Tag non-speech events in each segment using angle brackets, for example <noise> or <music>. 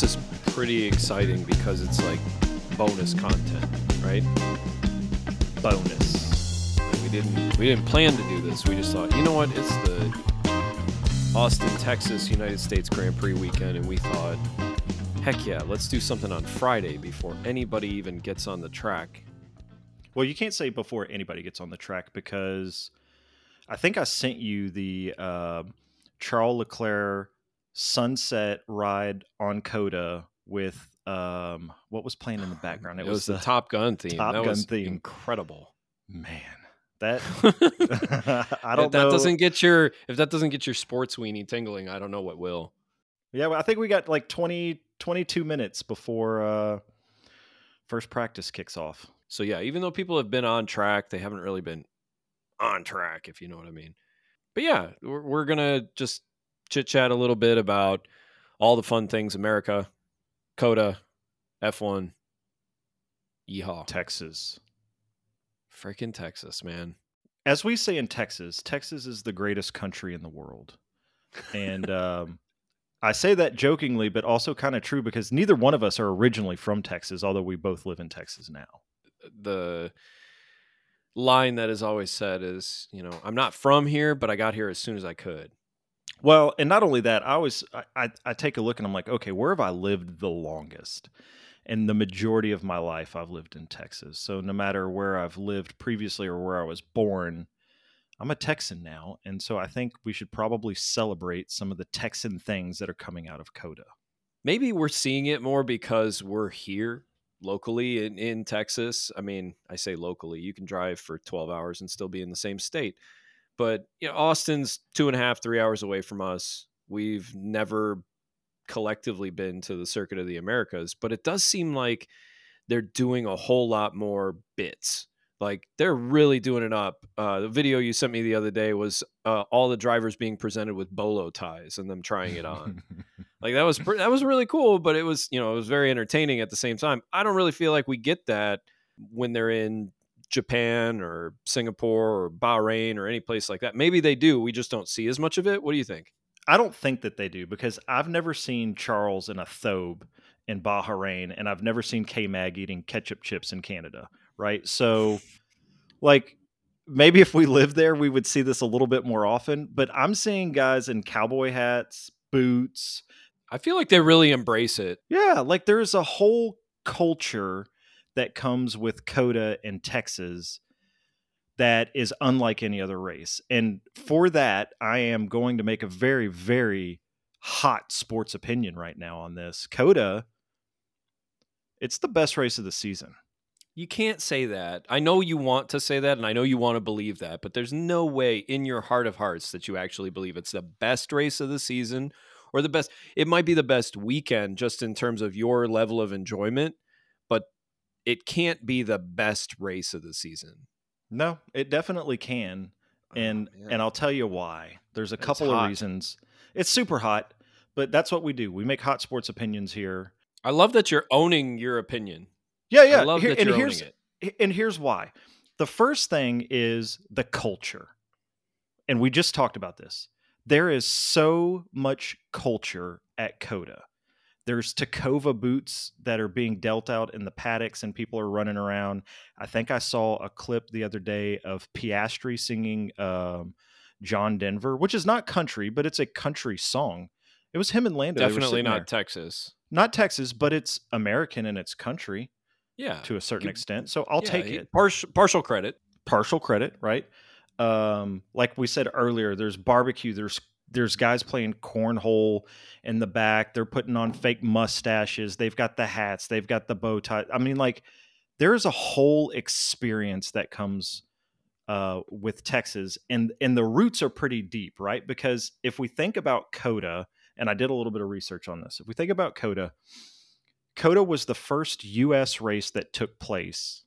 this is pretty exciting because it's like bonus content, right? Bonus. Like, we didn't we didn't plan to do this. We just thought, you know what? It's the Austin, Texas United States Grand Prix weekend, and we thought, heck yeah, let's do something on Friday before anybody even gets on the track. Well, you can't say before anybody gets on the track because I think I sent you the uh, Charles Leclerc sunset ride on COTA with um, what was playing in the background. It, was, the, Top Gun theme. Top that Gun was theme. incredible. man. That <laughs> <laughs> I don't that know. doesn't get your if that doesn't get your sports weenie tingling, I don't know what will. Yeah, well, I think we got like 20, 22 minutes before uh, first practice kicks off. So yeah, even though people have been on track, they haven't really been on track, if you know what I mean. But yeah, we're, we're gonna just chit chat a little bit about all the fun things America, COTA, F1, Yeehaw, Texas. freaking Texas, man. As we say in Texas, Texas is the greatest country in the world. And <laughs> um, I say that jokingly, but also kind of true because neither one of us are originally from Texas, although we both live in Texas now. The line that is always said is, you know, I'm not from here, but I got here as soon as I could. Well, and not only that, I always I, I, I take a look and I'm like, okay, where have I lived the longest? And the majority of my life I've lived in Texas. So no matter where I've lived previously or where I was born, I'm a Texan now. And so I think we should probably celebrate some of the Texan things that are coming out of COTA. maybe we're seeing it more because we're here locally in, in Texas. I mean, I say locally, you can drive for 12 hours and still be in the same state. But you know, Austin's two and a half, three hours away from us. We've never collectively been to the circuit of the Americas, but it does seem like they're doing a whole lot more bits. Like they're really doing it up. Uh, the video you sent me the other day was uh, all the drivers being presented with bolo ties and them trying it on. <laughs> Like that was that was really cool, but it was you know it was very entertaining at the same time. I don't really feel like we get that when they're in Japan or Singapore or Bahrain or any place like that. Maybe they do. We just don't see as much of it. What do you think? I don't think that they do because I've never seen Charles in a thobe in Bahrain, and I've never seen K Mag eating ketchup chips in Canada, right? So, like, maybe if we lived there, we would see this a little bit more often. But I'm seeing guys in cowboy hats, boots. I feel like they really embrace it. Yeah, like there's a whole culture that comes with COTA in Texas that is unlike any other race. And for that, I am going to make a very, very hot sports opinion right now on this. COTA, it's the best race of the season. You can't say that. I know you want to say that and I know you want to believe that, but there's no way in your heart of hearts that you actually believe it's the best race of the season or the best. It might be the best weekend just in terms of your level of enjoyment, it can't be the best race of the season. No, it definitely can. Oh, and Oh, and I'll tell you why. There's a It's couple of reasons. It's super hot, but that's what we do. We make hot sports opinions here. I love that you're owning your opinion. Yeah, yeah. I love Here- that and you're here's owning it. and here's why. The first thing is the culture. And we just talked about this. There is so much culture at COTA. There's Tecovas boots that are being dealt out in the paddocks and people are running around. I think I saw a clip the other day of Piastri singing um, John Denver, which is not country, but it's a country song. It was him and Lando. Definitely not there. Texas. not Texas, but it's American and it's country Yeah. to a certain extent. So I'll Yeah, take it. Partial partial credit. Partial credit, right? Um, like we said earlier, there's barbecue. There's there's guys playing cornhole in the back. They're putting on fake mustaches. They've got the hats. They've got the bow tie. I mean, like there is a whole experience that comes uh, with Texas, and and the roots are pretty deep, right? Because if we think about COTA, and I did a little bit of research on this. If we think about COTA, COTA was the first U.S. race that took place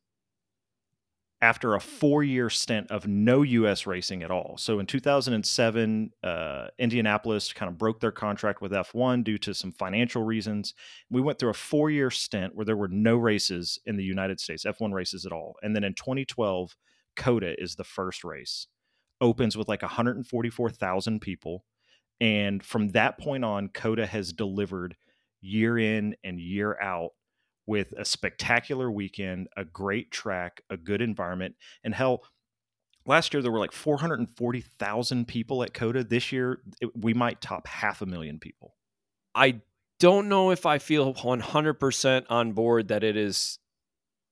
after a four-year stint of no U.S. racing at all. So in 2007, uh, Indianapolis kind of broke their contract with F1 due to some financial reasons. We went through a four-year stint where there were no races in the United States, F1 races at all. And then in 2012, COTA is the first race. Opens with like 144,000 people. And from that point on, COTA has delivered year in and year out with a spectacular weekend, a great track, a good environment, and hell, last year there were like 440,000 people at COTA. This year it, we might top half a million people. I don't know if I feel 100% on board that it is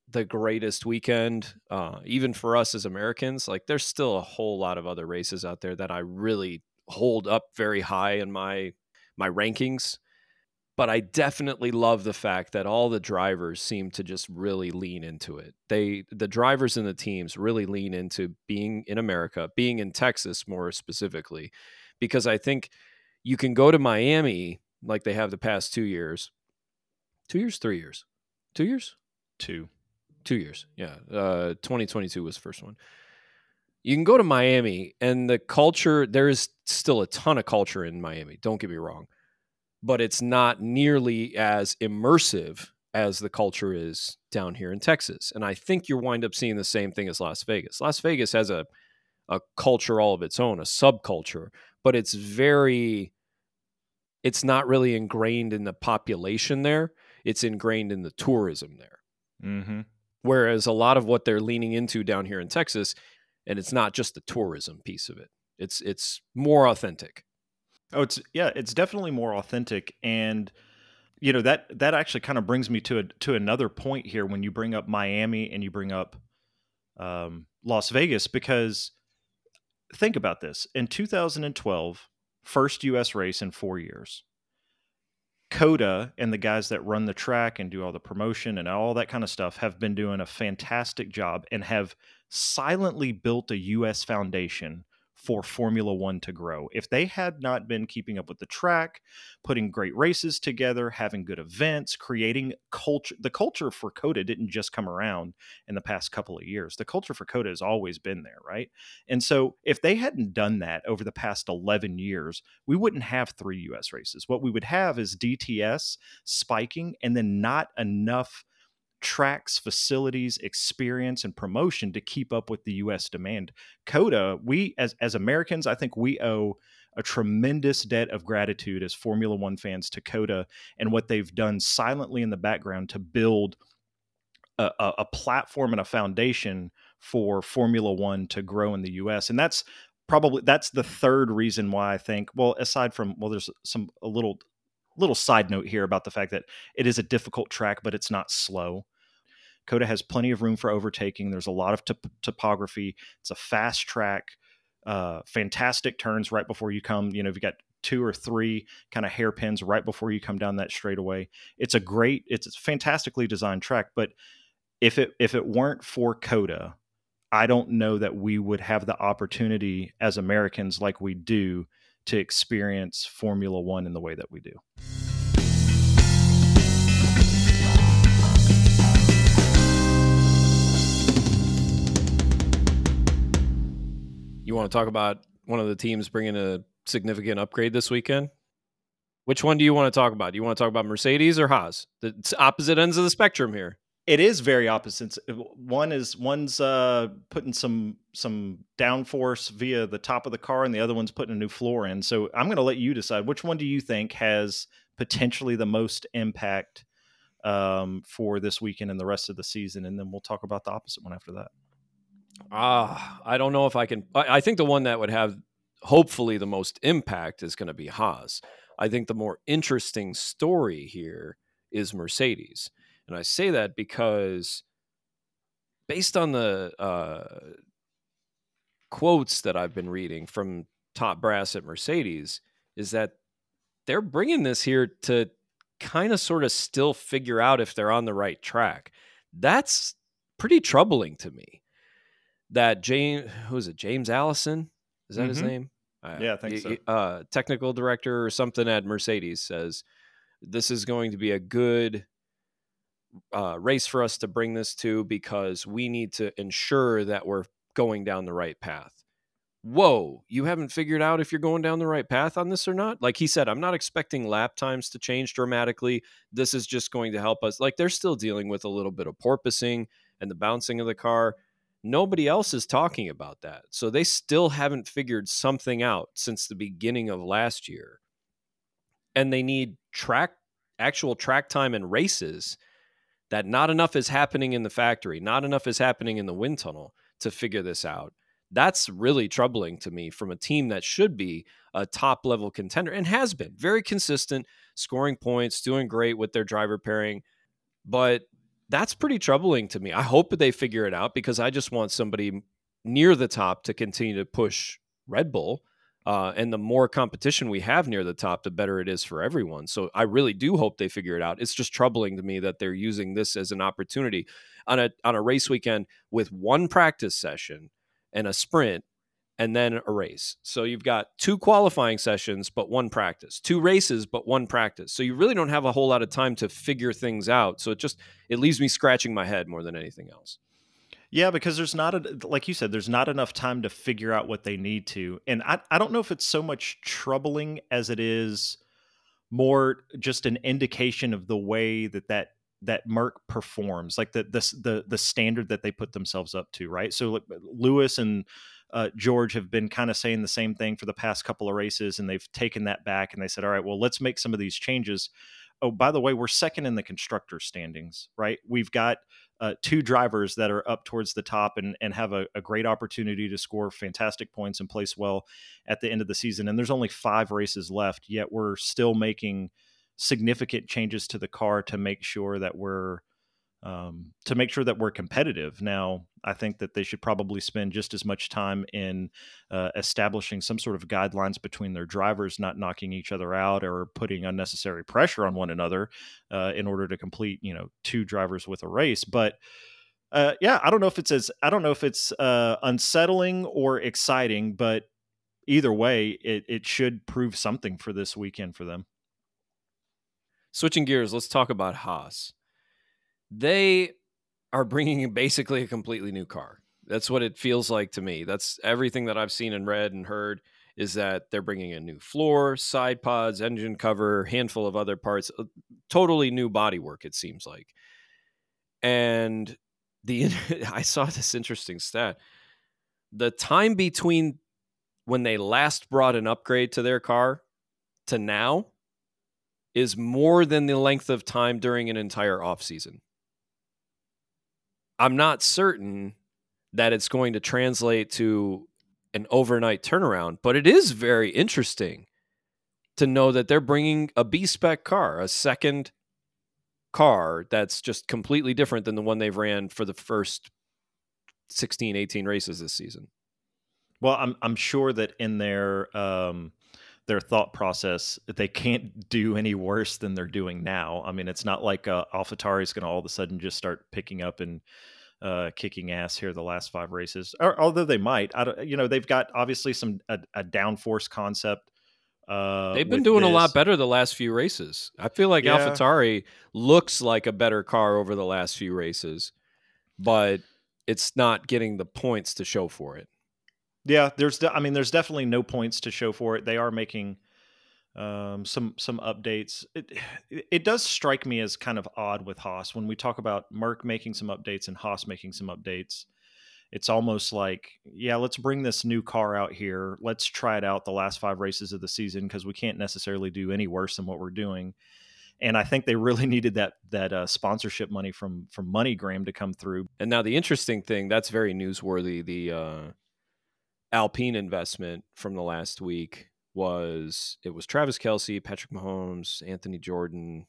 the greatest weekend, uh, even for us as Americans. Like, there's still a whole lot of other races out there that I really hold up very high in my my rankings. But I definitely love the fact that all the drivers seem to just really lean into it. They, the drivers and the teams, really lean into being in America, being in Texas more specifically, because I think you can go to Miami like they have the past two years, two years, three years, two years, two two years. Yeah, uh, 2022 was the first one. You can go to Miami, and the culture there is still a ton of culture in Miami. Don't get me wrong, but it's not nearly as immersive as the culture is down here in Texas. And I think you wind up seeing the same thing as Las Vegas. Las Vegas has a a culture all of its own, a subculture, but it's very it's not really ingrained in the population there. It's ingrained in the tourism there. Mm-hmm. Whereas a lot of what they're leaning into down here in Texas, and it's not just the tourism piece of it. It's it's more authentic. Oh, it's yeah, it's definitely more authentic, and you know that that actually kind of brings me to a to another point here when you bring up Miami and you bring up um, Las Vegas because think about this in 2012, first U.S. race in four years. COTA and the guys that run the track and do all the promotion and all that kind of stuff have been doing a fantastic job and have silently built a US foundation for Formula One to grow. If they had not been keeping up with the track, putting great races together, having good events, creating culture, the culture for COTA didn't just come around in the past couple of years. The culture for COTA has always been there, right? And so if they hadn't done that over the past 11 years, we wouldn't have three US races. What we would have is DTS spiking and then not enough tracks, facilities, experience, and promotion to keep up with the U.S. demand. COTA we as as Americans, I think we owe a tremendous debt of gratitude as Formula One fans to COTA and what they've done silently in the background to build a, a, a platform and a foundation for Formula One to grow in the U.S. And that's probably that's the third reason why I think. Well, aside from well, there's some a little little side note here about the fact that it is a difficult track, but it's not slow. COTA has plenty of room for overtaking. There's a lot of top- topography. It's a fast track, uh, fantastic turns right before you come. You know, you've got two or three kind of hairpins right before you come down that straightaway. It's a great, it's a fantastically designed track. But if it if it weren't for COTA, I don't know that we would have the opportunity as Americans like we do to experience Formula One in the way that we do. You want to talk about one of the teams bringing a significant upgrade this weekend? Which one do you want to talk about? Do you want to talk about Mercedes or Haas? The opposite ends of the spectrum here it is very opposite. One is one's uh, putting some some downforce via the top of the car, and the other one's putting a new floor in. So I'm going to let you decide which one do you think has potentially the most impact um, for this weekend and the rest of the season, and then we'll talk about the opposite one after that. Ah, uh, I don't know if I can. I, I think the one that would have hopefully the most impact is going to be Haas. I think the more interesting story here is Mercedes and I say that because based on the uh, quotes that I've been reading from top brass at Mercedes, is that they're bringing this here to kind of sort of still figure out if they're on the right track. That's pretty troubling to me. That James, who is it? James Allison, is that mm-hmm. his name? Uh, yeah, I think so. Uh, technical director or something at Mercedes says this is going to be a good uh, race for us to bring this to because we need to ensure that we're going down the right path. Whoa, you haven't figured out if you're going down the right path on this or not? Like he said, I'm not expecting lap times to change dramatically. This is just going to help us. Like they're still dealing with a little bit of porpoising and the bouncing of the car. Nobody else is talking about that. So they still haven't figured something out since the beginning of last year. And they need track actual track time and races that not enough is happening in the factory, not enough is happening in the wind tunnel to figure this out. That's really troubling to me from a team that should be a top level contender and has been very consistent, scoring points, doing great with their driver pairing. But that's pretty troubling to me. I hope they figure it out because I just want somebody near the top to continue to push Red Bull. Uh, and the more competition we have near the top, the better it is for everyone. So I really do hope they figure it out. It's just troubling to me that they're using this as an opportunity on a on a race weekend with one practice session and a sprint and then a race. So you've got two qualifying sessions, but one practice, two races, but one practice. So you really don't have a whole lot of time to figure things out. So it just it leaves me scratching my head more than anything else. Yeah, because there's not a like you said, there's not enough time to figure out what they need to. And I, I don't know if it's so much troubling as it is more just an indication of the way that that that Merc performs, like the the the, the standard that they put themselves up to, right? So like, Lewis and uh, George have been kind of saying the same thing for the past couple of races, and they've taken that back and they said, all right, well, let's make some of these changes. Oh, by the way, we're second in the constructor standings, right? We've got uh, two drivers that are up towards the top and, and have a, a, great opportunity to score fantastic points and place well at the end of the season. And there's only five races left, yet we're still making significant changes to the car to make sure that we're um, to make sure that we're competitive. Now, I think that they should probably spend just as much time in uh, establishing some sort of guidelines between their drivers, not knocking each other out or putting unnecessary pressure on one another uh, in order to complete, you know, two drivers with a race. But uh, yeah, I don't know if it's as I don't know if it's uh, unsettling or exciting, but either way, it it should prove something for this weekend for them. Switching gears, let's talk about Haas they are bringing basically a completely new car. That's what it feels like to me. That's everything that I've seen and read and heard is that they're bringing a new floor, side pods, engine cover, handful of other parts, uh, totally new bodywork. It seems like, and the <laughs> I saw this interesting stat: the time between when they last brought an upgrade to their car to now is more than the length of time during an entire off season. I'm not certain that it's going to translate to an overnight turnaround, but it is very interesting to know that they're bringing a B spec car, a second car that's just completely different than the one they've ran for the first 16, 18 races this season. Well, I'm I'm sure that in their um, their thought process, they can't do any worse than they're doing now. I mean, it's not like uh, AlphaTauri is going to all of a sudden just start picking up and uh, kicking ass here the last five races. Or, although they might, I don't, you know, they've got obviously some a, a downforce concept. Uh, They've been doing this. a lot better the last few races. I feel like yeah. AlphaTauri looks like a better car over the last few races, but it's not getting the points to show for it. Yeah, there's. De- I mean, there's definitely no points to show for it. They are making um, some some updates. It <sighs> it does strike me as kind of odd with Haas when we talk about Merc making some updates and Haas making some updates. It's almost like, yeah, let's bring this new car out here. Let's try it out the last five races of the season because we can't necessarily do any worse than what we're doing. And I think they really <laughs> needed that that uh, sponsorship money from from MoneyGram to come through. And now the interesting thing that's very newsworthy. The uh, Alpine investment from the last week was it was Travis Kelce, Patrick Mahomes, Anthony Jordan,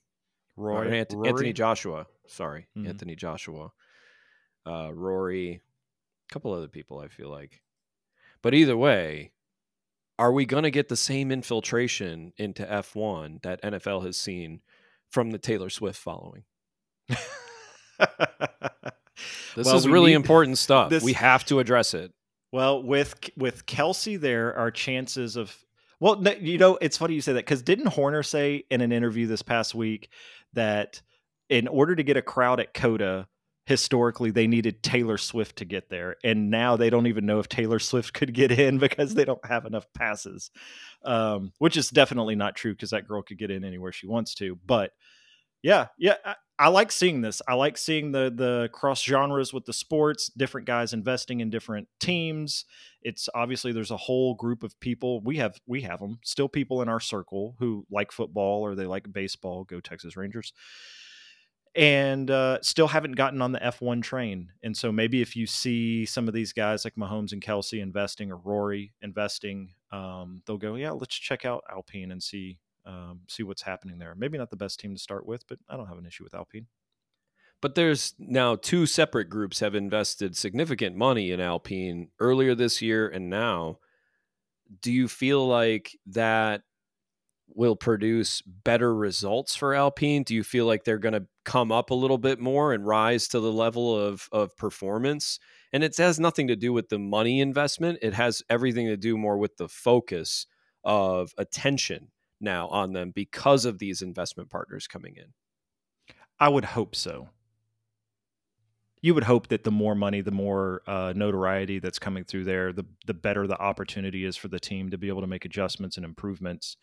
Roy, Ant- Anthony Joshua. Sorry, mm-hmm. Anthony Joshua, uh, Rory, a couple other people. I feel like, but either way, are we going to get the same infiltration into F1 that NFL has seen from the Taylor Swift following? <laughs> this well, is really need, important <laughs> stuff. This, we have to address it. Well, with with Kelce, there are chances of well, you know, it's funny you say that because didn't Horner say in an interview this past week that in order to get a crowd at COTA, historically they needed Taylor Swift to get there, and now they don't even know if Taylor Swift <laughs> could get in because they don't have enough passes, um, which is definitely not true because that girl could get in anywhere she wants to. But Yeah, yeah. I, I like seeing this. I like seeing the the cross genres with the sports, different guys investing in different teams. It's obviously there's a whole group of people. We have we have them still people in our circle who like football or they like baseball. Go Texas Rangers and uh, still haven't gotten on the F1 train. And so maybe if you see some of these guys like Mahomes and Kelce investing or Rory investing, um, they'll go, yeah, let's check out Alpine and see um, see what's happening there. Maybe not the best team to start with, but I don't have an issue with Alpine. But there's now two separate groups have invested significant money in Alpine earlier this year and now. Do you feel like that will produce better results for Alpine? Do you feel like they're going to come up a little bit more and rise to the level of of performance? And it has nothing to do with the money investment. It has everything to do more with the focus of attention now on them because of these investment partners coming in. I would hope so. You would hope that the more money, the more uh, notoriety that's coming through there, the the better the opportunity is for the team to be able to make adjustments and improvements.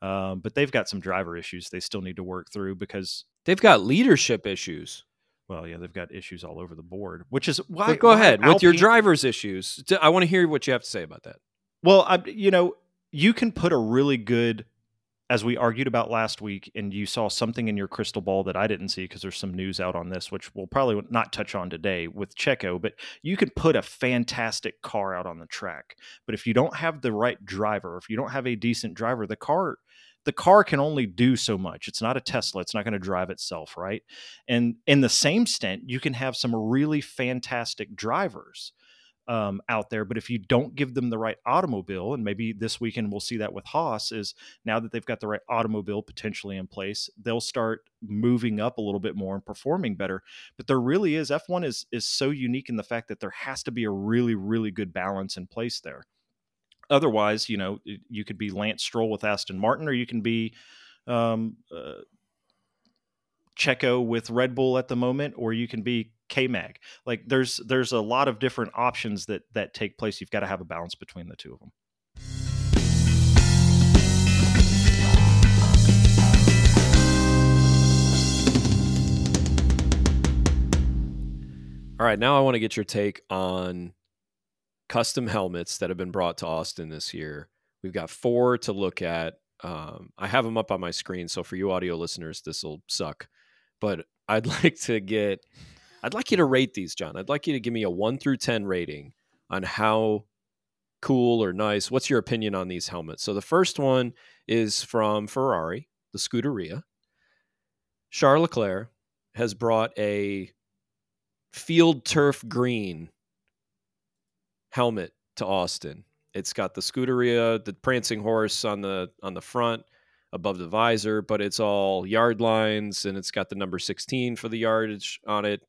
Um, but they've got some driver issues they still need to work through because they've got leadership issues. Well, yeah, they've got issues all over the board, which is why. But go why ahead Alpine, with your driver's issues. I want to hear what you have to say about that. Well, I, you know, you can put a really good as we argued about last week, and you saw something in your crystal ball that I didn't see because there's some news out on this, which we'll probably not touch on today with Checo, but you can put a fantastic car out on the track. But if you don't have the right driver, if you don't have a decent driver, the car the car can only do so much. It's not a Tesla. It's not going to drive itself, right? And in the same stint, you can have some really fantastic drivers um, out there. But if you don't give them the right automobile, and maybe this weekend we'll see that with Haas, is now that they've got the right automobile potentially in place, they'll start moving up a little bit more and performing better. But there really is F1 is is so unique in the fact that there has to be a really really good balance in place there. Otherwise, you know, you could be Lance Stroll with Aston Martin, or you can be um, uh, Checo with Red Bull at the moment, or you can be KMAG. Like there's there's a lot of different options that that take place. You've got to have a balance between the two of them. All right, now I want to get your take on custom helmets that have been brought to Austin this year. We've got four to look at. Um, I have them up on my screen, so for you audio listeners, this will suck. But I'd <laughs> like to get I'd like you to rate these, John. I'd like you to give me a one through 10 rating on how cool or nice. What's your opinion on these helmets? So the first one is from Ferrari, the Scuderia. Charles Leclerc has brought a field turf green helmet to Austin. It's got the Scuderia, the prancing horse on the on the front above the visor, but it's all yard lines and it's got the number 16 for the yardage on it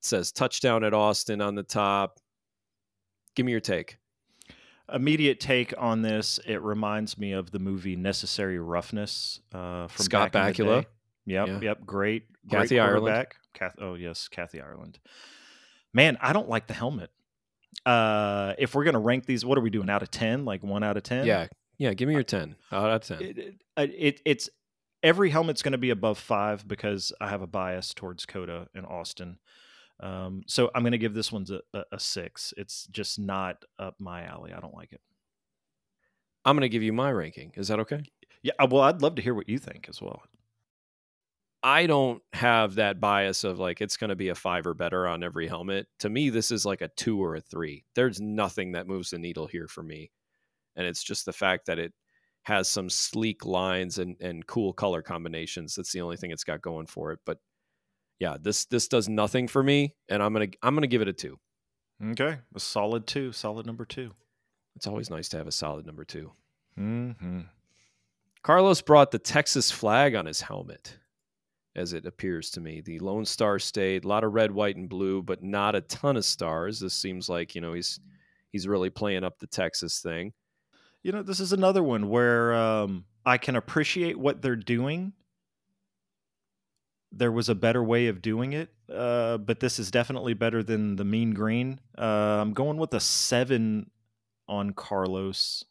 says touchdown at Austin on the top. Give me your take. Immediate take on this. It reminds me of the movie Necessary Roughness uh, from Scott Bakula. Yep, yeah. yep. Great, Kathy Ireland. Kath, oh yes, Kathy Ireland. Man, I don't like the helmet. Uh, if we're gonna rank these, what are we doing? Out of ten? Like one out of ten? Yeah, yeah. Give me your ten out of ten. It, it, it, it's every helmet's going to be above five because I have a bias towards COTA and Austin. Um, so I'm going to give this one a, a, six. It's just not up my alley. I don't like it. I'm going to give you my ranking. Is that okay? Yeah. Uh, well, I'd love to hear what you think as well. I don't have that bias of like it's going to be a five or better on every helmet. To me, this is like a two or a three. There's nothing that moves the needle here for me. And it's just the fact that it has some sleek lines and, and cool color combinations. That's the only thing it's got going for it. But yeah, this this does nothing for me, and I'm gonna I'm gonna give it a two. Okay, a solid two, solid number two. It's always nice to have a solid number 2 mm-hmm. Carlos brought the Texas flag on his helmet, as it appears to me. The Lone Star State, a lot of red, white, and blue, but not a ton of stars. This seems like you know he's he's really playing up the Texas thing. You know, this is another one where um, I can appreciate what they're doing there was a better way of doing it, uh, but this is definitely better than the mean green. Uh, I'm going with a seven on Carlos,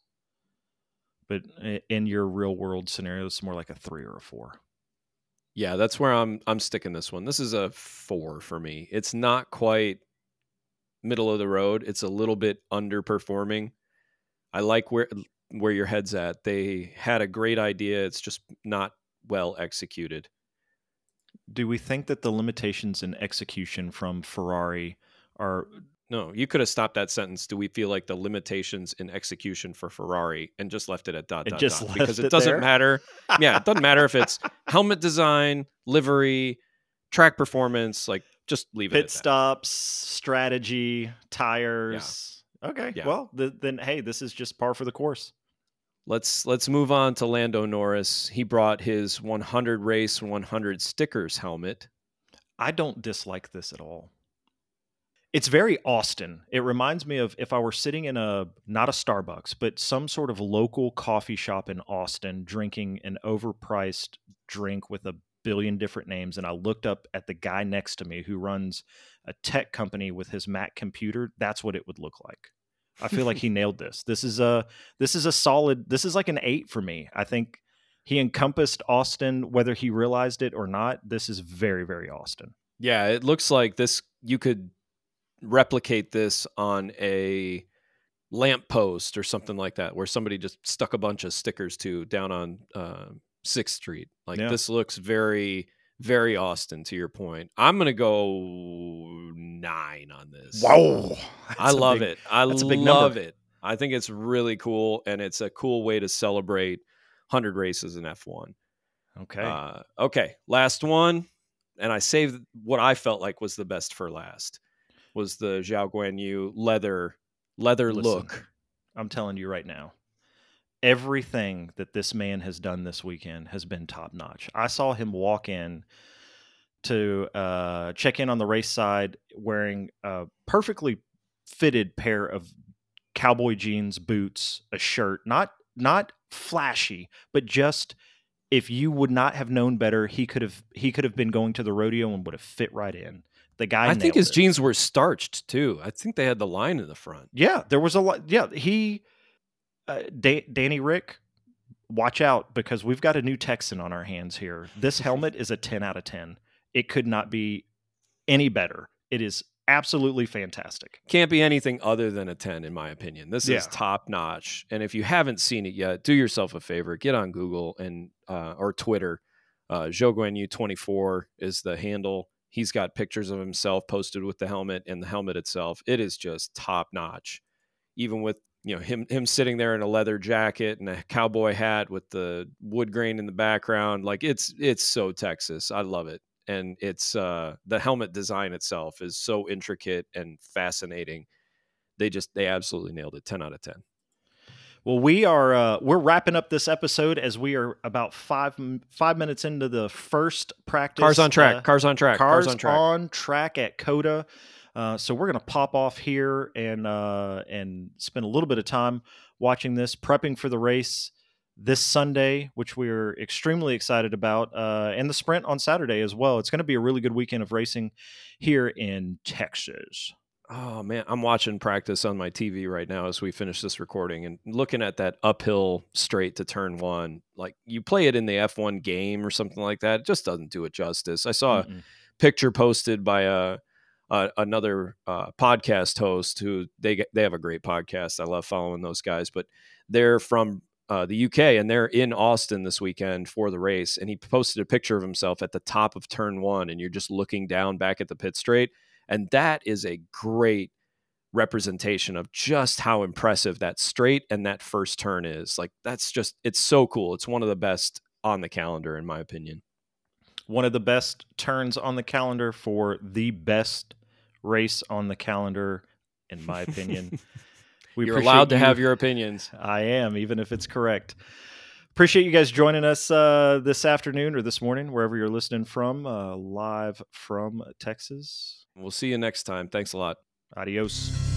but in your real world scenario, it's more like a three or a four. Yeah, that's where I'm I'm sticking this one. This is a 4 for me. It's not quite middle of the road. It's a little bit underperforming. I like where where your head's at. They had a great idea. It's just not well executed. Do we think that the limitations in execution from Ferrari are no, you could have stopped that sentence. Do we feel like the limitations in execution for Ferrari and just left it at dot dot just dot <laughs> because it it doesn't there? matter. Yeah, it doesn't matter if it's <laughs> helmet design, livery, track performance. Like, just leave it. pit at that. stops, strategy, tires? Okay, Yeah. well th- then hey, this is just par for the course. Let's let's move on to Lando Norris. He brought his 100 race 100 stickers helmet. I don't dislike this at all. It's very Austin. It reminds me of if I were sitting in a not a Starbucks, but some sort of local coffee shop in Austin drinking an overpriced drink with a billion different names and I looked up at the guy next to me who runs a tech company with his Mac computer, that's what it would look like. I feel like he <laughs> nailed this. This is a this is a solid this is like an 8 for me. I think he encompassed Austin whether he realized it or not. This is very very Austin. Yeah, it looks like this you could replicate this on a lamppost or something like that where somebody just stuck a bunch of stickers to down on uh, 6th Street. Like Yeah. this looks very very Austin to your point. I'm going to go 9 on this. Wow. <laughs> I love it. I that's a big love number. it. I think it's really cool and it's a cool way to celebrate 100 races in F1. Okay. Uh, okay, last one, and I saved what I felt like was the best for last. Was the Zhou Guan Yu leather leather Listen. look? I'm telling you right now, everything that this man has done this weekend has been top notch. I saw him walk in to uh, check in on the race side wearing a perfectly fitted pair of cowboy jeans, boots, a shirt, not not flashy, but just if you would not have known better, he could have he could have been going to the rodeo and would have fit right in. The guy I, think his it. jeans were starched too. I think they had the line in the front. Yeah, there was a lot. Yeah, he, uh, da- Danny Ric, watch out because we've got a new Texan on our hands here. This helmet is a 10 out of 10. It could not be any better. It is absolutely fantastic. Can't be anything other than a 10 in my opinion. This Yeah. is top notch. And if you haven't seen it yet, do yourself a favor, get on Google and uh, or Twitter. Uh, Zhou Guan Yu 24 is the handle. He's got pictures of himself posted with the helmet and the helmet itself. It is just top notch. Even with you know him him sitting there in a leather jacket and a cowboy hat with the wood grain in the background, like it's it's so Texas. I love it. And it's uh the helmet design itself is so intricate and fascinating. They just they absolutely nailed it. 10 out of 10. Well, we are uh, we're wrapping up this episode as we are about five five minutes into the first practice. Cars on track. uh, cars on track. cars, Cars, on track. on track at COTA. Uh, so we're gonna pop off here and uh, and spend a little bit of time watching this, prepping for the race this Sunday, which we're extremely excited about, uh, and the sprint on Saturday as well. It's going to be a really good weekend of racing here in Texas. Oh man, I'm watching practice on my TV right now as we finish this recording and looking at that uphill straight to turn one. Like you play it in the F1 game or something like that, it just doesn't do it justice. I saw a Mm-mm. picture posted by a, a another uh, podcast host who they they have a great podcast. I love following those guys, but they're from uh, the UK and they're in Austin this weekend for the race. And he posted a picture of himself at the top of turn one, and you're just looking down back at the pit straight, and that is a great representation of just how impressive that straight and that first turn is. Like that's just it's so cool. It's one of the best on the calendar in my opinion. One of the best turns on the calendar for the best race on the calendar, in my opinion. <laughs> We You're allowed to you- have your opinions. I am, even if it's correct. Appreciate you guys joining us uh, this afternoon or this morning, wherever you're listening from, uh, live from Texas. We'll see you next time. Thanks a lot. Adios.